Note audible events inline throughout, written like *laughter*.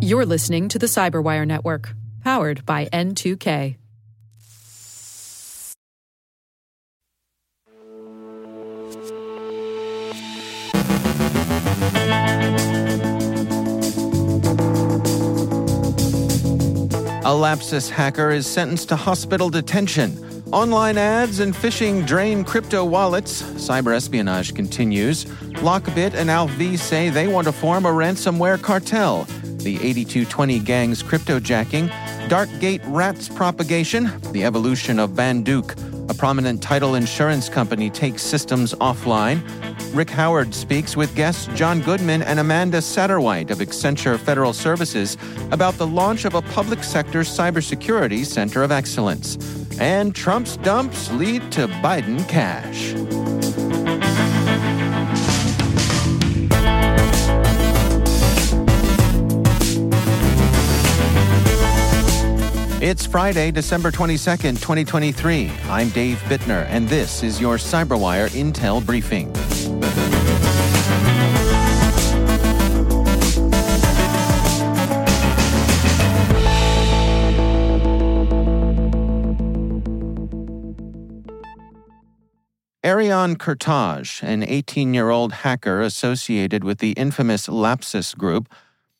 You're listening to the Cyberwire Network, powered by N2K. A Lapsus hacker is sentenced to hospital detention. Online ads and phishing drain crypto wallets. Cyber espionage continues. Lockbit and ALPHV say they want to form a ransomware cartel. The 8220 gang's cryptojacking. Darkgate rats propagation. The evolution of Bandook. A prominent title insurance company takes systems offline. Rick Howard speaks with guests John Goodman and Amanda Satterwhite of Accenture Federal Services about the launch of a public sector cybersecurity center of excellence. And Trump's dumps lead to BidenCash. It's Friday, December 22nd, 2023. I'm Dave Bittner, and this is your CyberWire Intel Briefing. Arion Kurtaj, an 18 year old hacker associated with the infamous Lapsus Group,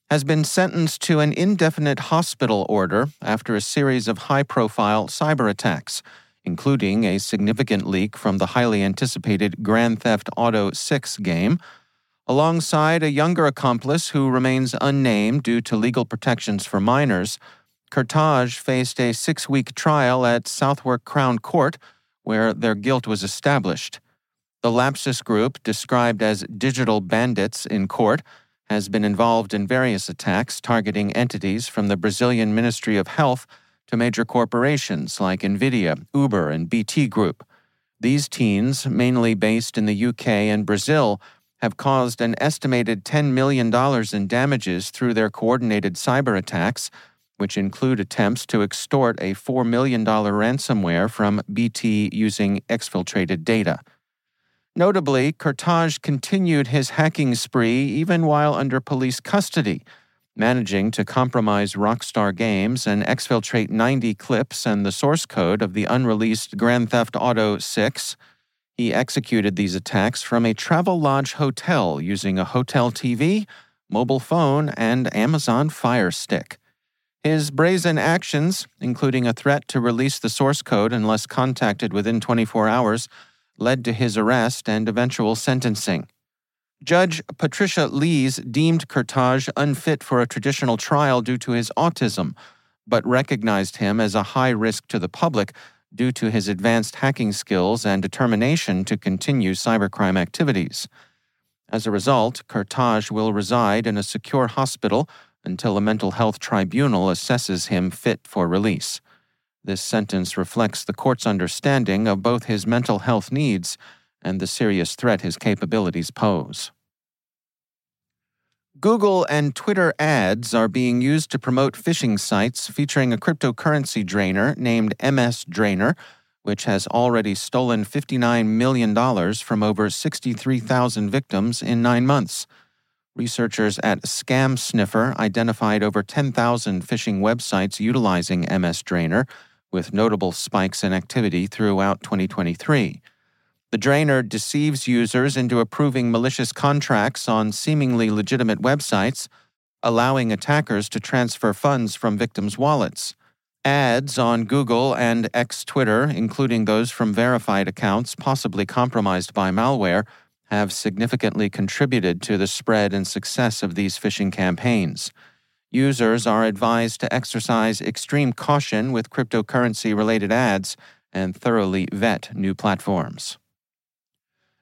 has been sentenced to an indefinite hospital order after a series of high profile cyber attacks, including a significant leak from the highly anticipated Grand Theft Auto 6 game, alongside a younger accomplice who remains unnamed due to legal protections for minors. Kurtage faced a six week trial at Southwark Crown Court, where their guilt was established. The Lapsus Group, described as digital bandits in court, has been involved in various attacks targeting entities from the Brazilian Ministry of Health to major corporations like Nvidia, Uber, and BT Group. These teens, mainly based in the UK and Brazil, have caused an estimated $10 million in damages through their coordinated cyber attacks, which include attempts to extort a $4 million ransomware from BT using exfiltrated data. Notably, Kurtaj continued his hacking spree even while under police custody, managing to compromise Rockstar Games and exfiltrate 90 clips and the source code of the unreleased Grand Theft Auto 6. He executed these attacks from a Travelodge hotel using a hotel TV, mobile phone, and Amazon Fire Stick. His brazen actions, including a threat to release the source code unless contacted within 24 hours, led to his arrest and eventual sentencing. Judge Patricia Lees deemed Kurtaj unfit for a traditional trial due to his autism, but recognized him as a high risk to the public due to his advanced hacking skills and determination to continue cybercrime activities. As a result, Kurtaj will reside in a secure hospital until a mental health tribunal assesses him fit for release. This sentence reflects the court's understanding of both his mental health needs and the serious threat his capabilities pose. Google and Twitter ads are being used to promote phishing sites featuring a cryptocurrency drainer named MS Drainer, which has already stolen $59 million from over 63,000 victims in nine months. Researchers at ScamSniffer identified over 10,000 phishing websites utilizing MS Drainer with notable spikes in activity throughout 2023. The drainer deceives users into approving malicious contracts on seemingly legitimate websites, allowing attackers to transfer funds from victims' wallets. Ads on Google and X Twitter, including those from verified accounts possibly compromised by malware, have significantly contributed to the spread and success of these phishing campaigns. Users are advised to exercise extreme caution with cryptocurrency related ads and thoroughly vet new platforms.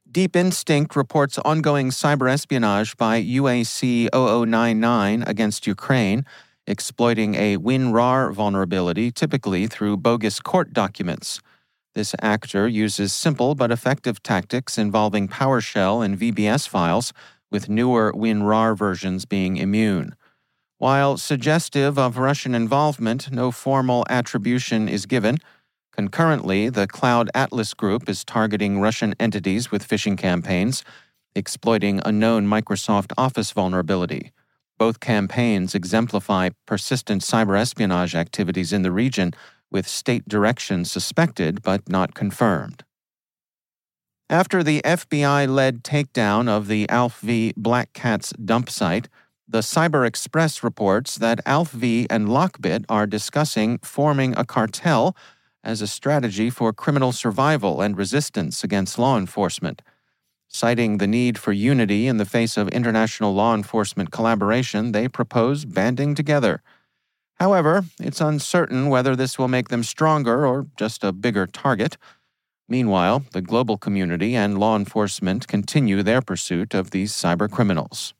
Deep Instinct reports ongoing cyber espionage by UAC 0099 against Ukraine, exploiting a WinRAR vulnerability, typically through bogus court documents. This actor uses simple but effective tactics involving PowerShell and VBS files, with newer WinRAR versions being immune. While suggestive of Russian involvement, no formal attribution is given. Concurrently, the Cloud Atlas Group is targeting Russian entities with phishing campaigns, exploiting a known Microsoft Office vulnerability. Both campaigns exemplify persistent cyber espionage activities in the region, with state direction suspected but not confirmed. After the FBI led takedown of the ALPHV Black Cats dump site, the Cyber Express reports that ALPHV and Lockbit are discussing forming a cartel as a strategy for criminal survival and resistance against law enforcement. Citing the need for unity in the face of international law enforcement collaboration, they propose banding together. However, it's uncertain whether this will make them stronger or just a bigger target. Meanwhile, the global community and law enforcement continue their pursuit of these cyber criminals.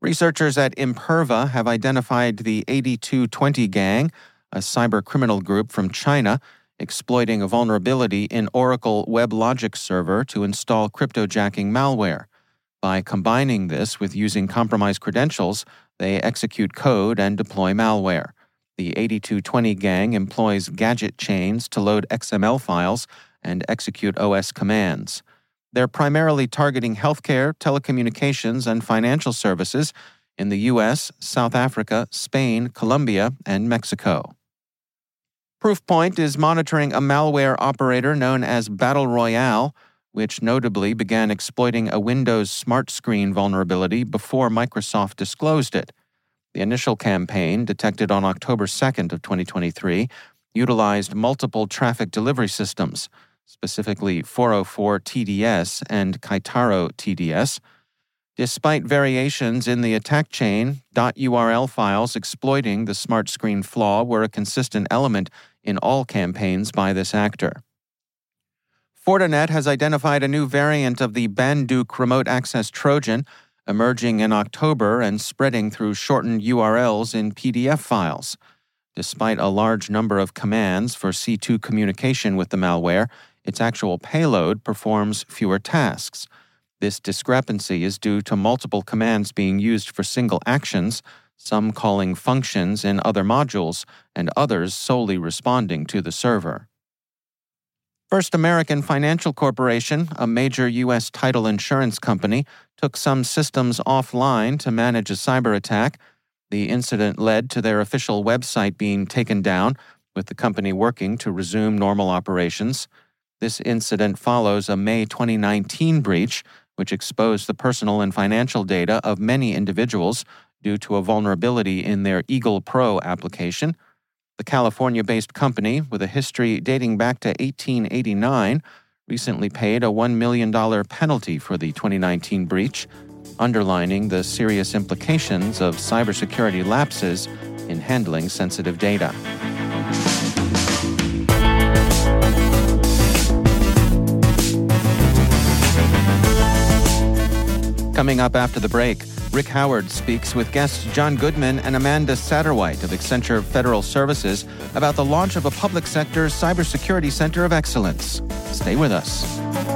Researchers at Imperva have identified the 8220 Gang, a cyber criminal group from China, exploiting a vulnerability in Oracle WebLogic Server to install cryptojacking malware. By combining this with using compromised credentials, they execute code and deploy malware. The 8220 gang employs gadget chains to load XML files and execute OS commands. They're primarily targeting healthcare, telecommunications, and financial services in the US, South Africa, Spain, Colombia, and Mexico. Proofpoint is monitoring a malware operator known as BattleRoyal, which notably began exploiting a Windows Smart Screen vulnerability before Microsoft disclosed it. The initial campaign, detected on October 2nd of 2023, utilized multiple traffic delivery systems, specifically 404 TDS and Keitaro TDS. Despite variations in the attack chain, .url files exploiting the smart screen flaw were a consistent element in all campaigns by this actor. Fortinet has identified a new variant of the Bandook remote access Trojan emerging in October and spreading through shortened URLs in PDF files. Despite a large number of commands for C2 communication with the malware, its actual payload performs fewer tasks. This discrepancy is due to multiple commands being used for single actions, some calling functions in other modules, and others solely responding to the server. First American Financial Corporation, a major U.S. title insurance company, took some systems offline to manage a cyber attack. The incident led to their official website being taken down, with the company working to resume normal operations. This incident follows a May 2019 breach, which exposed the personal and financial data of many individuals due to a vulnerability in their EaglePro application. The California based company, with a history dating back to 1889, recently paid a $1 million penalty for the 2019 breach, underlining the serious implications of cybersecurity lapses in handling sensitive data. Coming up after the break, Rick Howard speaks with guests John Goodman and Amanda Satterwhite of Accenture Federal Services about the launch of a public sector cybersecurity center of excellence. Stay with us.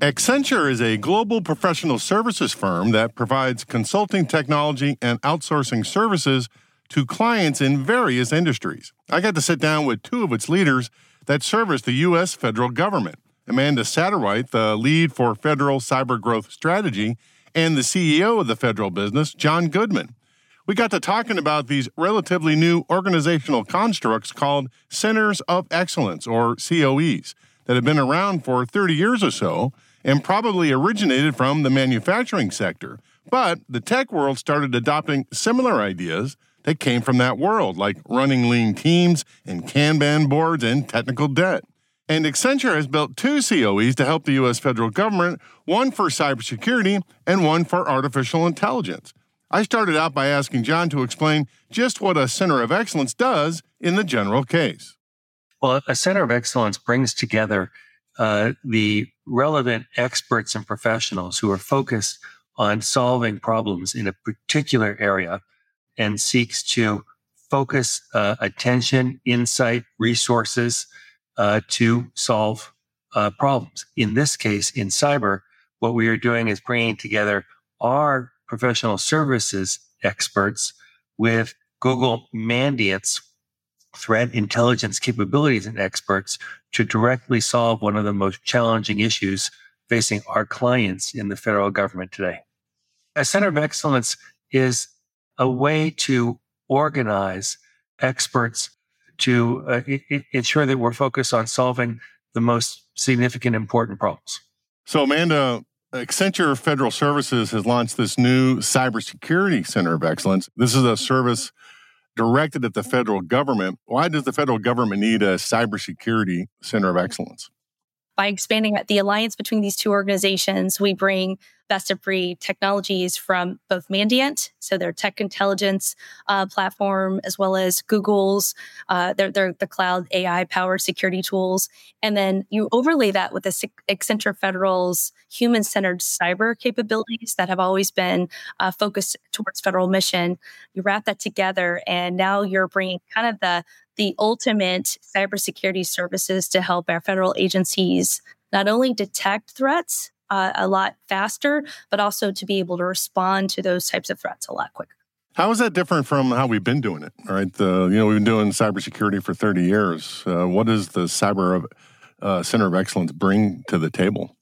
Accenture is a global professional services firm that provides consulting technology and outsourcing services to clients in various industries. I got to sit down with two of its leaders that service the U.S. federal government Amanda Satterwhite, the lead for Federal Cyber Growth Strategy, and the CEO of the federal business, John Goodman. We got to talking about these relatively new organizational constructs called Centers of Excellence, or COEs, that have been around for 30 years or so and probably originated from the manufacturing sector. But the tech world started adopting similar ideas that came from that world, like running lean teams and Kanban boards and technical debt. And Accenture has built two COEs to help the U.S. federal government one for cybersecurity and one for artificial intelligence. I started out by asking John to explain just what a Center of Excellence does in the general case. Well, a Center of Excellence brings together uh, the relevant experts and professionals who are focused on solving problems in a particular area and seeks to focus uh, attention, insight, resources uh, to solve uh, problems. In this case, in cyber, what we are doing is bringing together our professional services experts with Google Mandiant's threat intelligence capabilities and experts to directly solve one of the most challenging issues facing our clients in the federal government today. A center of excellence is a way to organize experts to uh, I- ensure that we're focused on solving the most significant, important problems. So, Amanda, Accenture Federal Services has launched this new cybersecurity center of excellence. This is a service directed at the federal government. Why does the federal government need a cybersecurity center of excellence? By expanding the alliance between these two organizations, we bring best of breed technologies from both Mandiant, so their tech intelligence uh, platform, as well as Google's, uh, their, their, the cloud AI powered security tools. And then you overlay that with the Accenture Federal's human centered cyber capabilities that have always been uh, focused towards federal mission. You wrap that together, and now you're bringing kind of the the ultimate cybersecurity services to help our federal agencies not only detect threats uh, a lot faster, but also to be able to respond to those types of threats a lot quicker. How is that different from how we've been doing it? Right, the you know we've been doing cybersecurity for thirty years. Uh, what does the cyber uh, center of excellence bring to the table?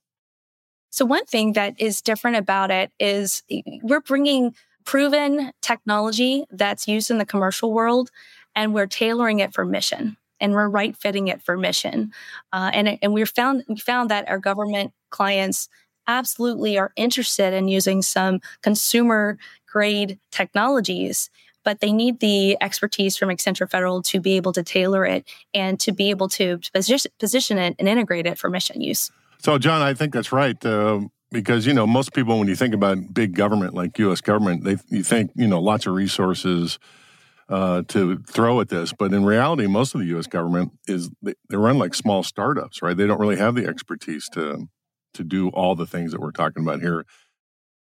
So one thing that is different about it is we're bringing proven technology that's used in the commercial world, and we're tailoring it for mission and we're right fitting it for mission. Uh, and and we found we found that our government clients absolutely are interested in using some consumer grade technologies but they need the expertise from Accenture Federal to be able to tailor it and to be able to position it and integrate it for mission use. So, John, I think that's right. Uh, because you know most people, when you think about big government like U.S. government, they you think you know lots of resources, uh, to throw at this. But in reality, most of the U.S. government is they, they run like small startups, right? They don't really have the expertise to to do all the things that we're talking about here.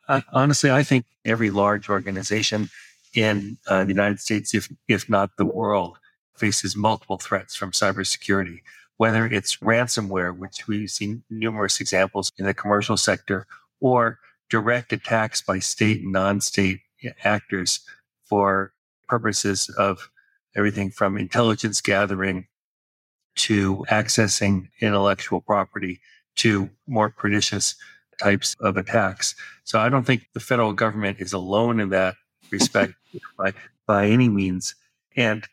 Uh, honestly, I think every large organization in uh, the United States, if if not the world, faces multiple threats from cybersecurity. Whether it's ransomware, which we've seen numerous examples in the commercial sector, or direct attacks by state and non-state actors for purposes of everything from intelligence gathering to accessing intellectual property to more pernicious types of attacks. So I don't think the federal government is alone in that respect *laughs* by, by any means. And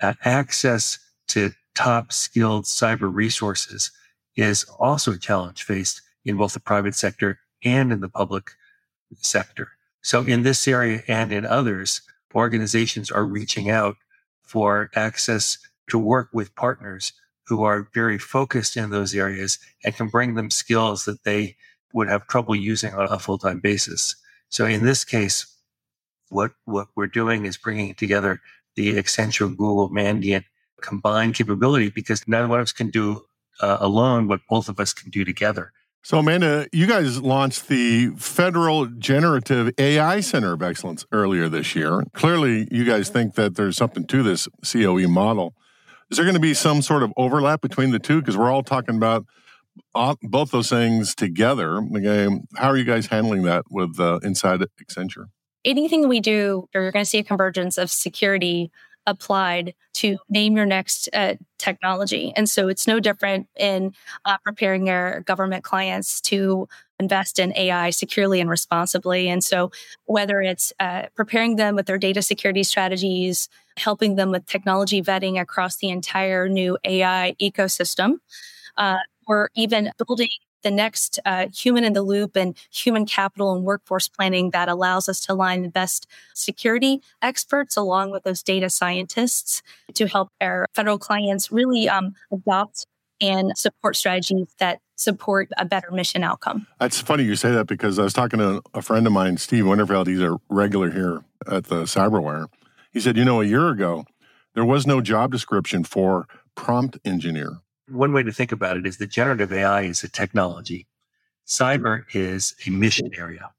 uh, access to top skilled cyber resources is also a challenge faced in both the private sector and in the public sector. So in this area and in others, organizations are reaching out for access to work with partners who are very focused in those areas and can bring them skills that they would have trouble using on a full time basis. So in this case, what, what we're doing is bringing together the Accenture Google Mandiant combined capability because none of us can do uh, alone what both of us can do together. So, Amanda, you guys launched the Federal Generative AI Center of Excellence earlier this year. Clearly, you guys think that there's something to this COE model. Is there going to be some sort of overlap between the two? Because we're all talking about both those things together. Okay, How are you guys handling that with uh, inside Accenture? Anything we do, you're going to see a convergence of security applied to name your next uh, technology. And so it's no different in uh, preparing your government clients to invest in AI securely and responsibly. And so whether it's uh, preparing them with their data security strategies, helping them with technology vetting across the entire new AI ecosystem, uh, or even building the next uh, human in the loop and human capital and workforce planning that allows us to align the best security experts along with those data scientists to help our federal clients really um, adopt and support strategies that support a better mission outcome. That's funny you say that because I was talking to a friend of mine, Steve Winterfeld. He's a regular here at the Cyberwire. He said, you know, a year ago, there was no job description for prompt engineer one way to think about it is that generative AI is a technology. Cyber is a mission area.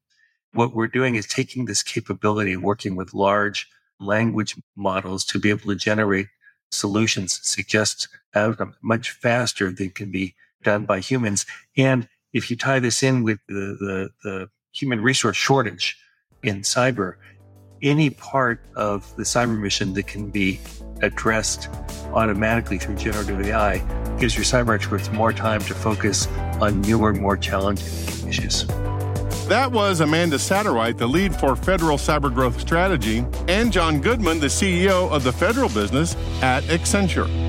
What we're doing is taking this capability of working with large language models to be able to generate solutions, suggest outcomes much faster than can be done by humans. And if you tie this in with the, the, the human resource shortage in cyber, any part of the cyber mission that can be addressed automatically through generative AI gives your cyber experts more time to focus on newer, more challenging issues. That was Amanda Satterwhite, the lead for Federal Cyber Growth Strategy, and John Goodman, the CEO of the federal business at Accenture.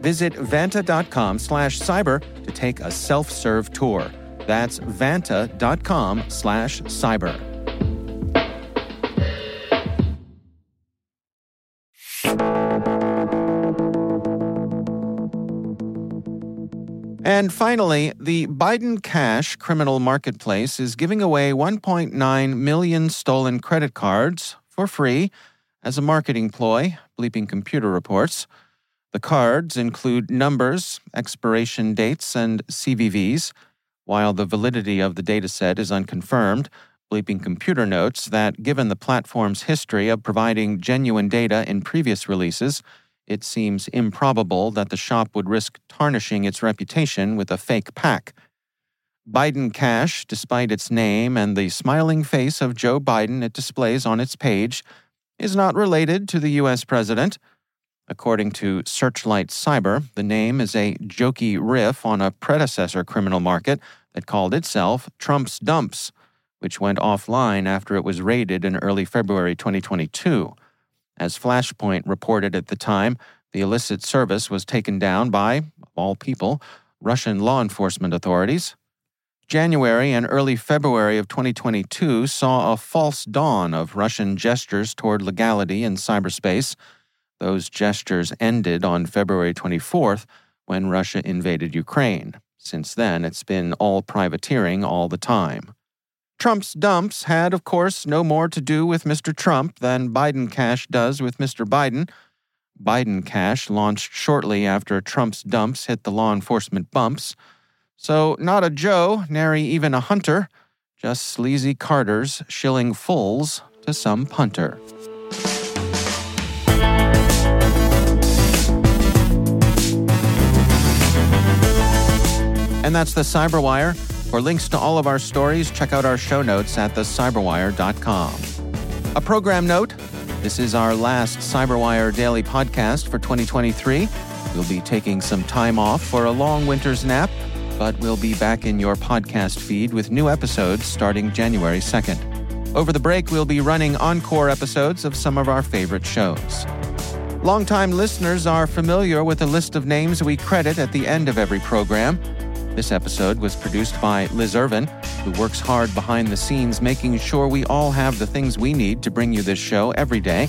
Visit vanta.com slash cyber to take a self-serve tour. That's vanta.com slash cyber. And finally, the BidenCash criminal marketplace is giving away 1.9 million stolen credit cards for free as a marketing ploy, Bleeping Computer reports. The cards include numbers, expiration dates, and CVVs. While the validity of the dataset is unconfirmed, Bleeping Computer notes that given the platform's history of providing genuine data in previous releases, it seems improbable that the shop would risk tarnishing its reputation with a fake pack. BidenCash, despite its name and the smiling face of Joe Biden it displays on its page, is not related to the U.S. president. According to Searchlight Cyber, the name is a jokey riff on a predecessor criminal market that called itself Trump's Dumps, which went offline after it was raided in early February 2022. As Flashpoint reported at the time, the illicit service was taken down by, of all people, Russian law enforcement authorities. January and early February of 2022 saw a false dawn of Russian gestures toward legality in cyberspace those gestures ended on February 24th when Russia invaded Ukraine. Since then, it's been all privateering all the time. Trump's dumps had, of course, no more to do with Mr. Trump than BidenCash does with Mr. Biden. BidenCash launched shortly after Trump's dumps hit the law enforcement bumps. So, not a Joe, nary even a hunter, just sleazy Carters shilling fulls to some punter. And that's the Cyberwire. For links to all of our stories, check out our show notes at thecyberwire.com. A program note this is our last Cyberwire daily podcast for 2023. We'll be taking some time off for a long winter's nap, but we'll be back in your podcast feed with new episodes starting January 2nd. Over the break, we'll be running encore episodes of some of our favorite shows. Longtime listeners are familiar with the list of names we credit at the end of every program. This episode was produced by Liz Irvin, who works hard behind the scenes making sure we all have the things we need to bring you this show every day.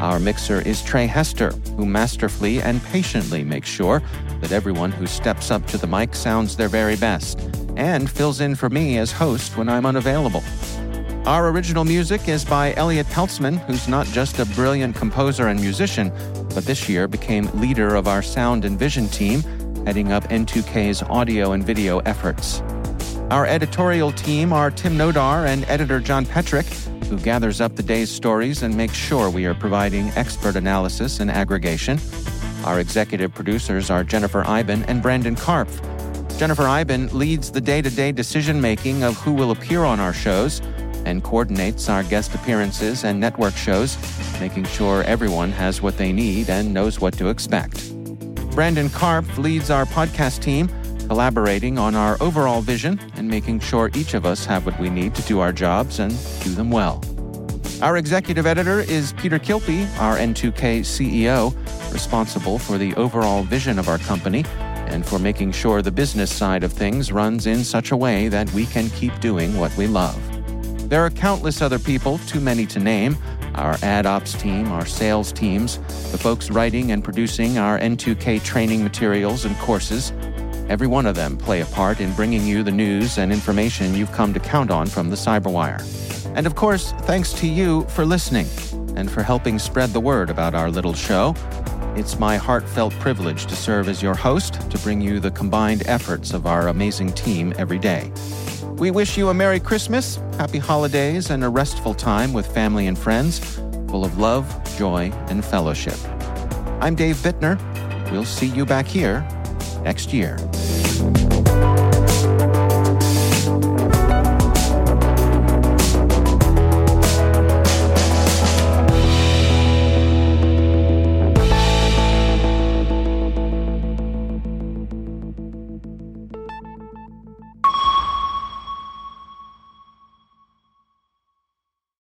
Our mixer is Trey Hester, who masterfully and patiently makes sure that everyone who steps up to the mic sounds their very best and fills in for me as host when I'm unavailable. Our original music is by Elliot Peltzman, who's not just a brilliant composer and musician, but this year became leader of our sound and vision team heading up N2K's audio and video efforts. Our editorial team are Tim Nodar and editor John Petrick, who gathers up the day's stories and makes sure we are providing expert analysis and aggregation. Our executive producers are Jennifer Eiben and Brandon Karpf. Jennifer Eiben leads the day to day decision making of who will appear on our shows and coordinates our guest appearances and network shows, making sure everyone has what they need and knows what to expect. Brandon Karpf leads our podcast team, collaborating on our overall vision and making sure each of us have what we need to do our jobs and do them well. Our executive editor is Peter Kilpe, our N2K CEO, responsible for the overall vision of our company and for making sure the business side of things runs in such a way that we can keep doing what we love. There are countless other people, too many to name, our ad ops team, our sales teams, the folks writing and producing our N2K training materials and courses. Every one of them play a part in bringing you the news and information you've come to count on from the Cyberwire. And of course, thanks to you for listening and for helping spread the word about our little show. It's my heartfelt privilege to serve as your host to bring you the combined efforts of our amazing team every day. We wish you a Merry Christmas, Happy Holidays, and a restful time with family and friends, full of love, joy, and fellowship. I'm Dave Bittner. We'll see you back here next year.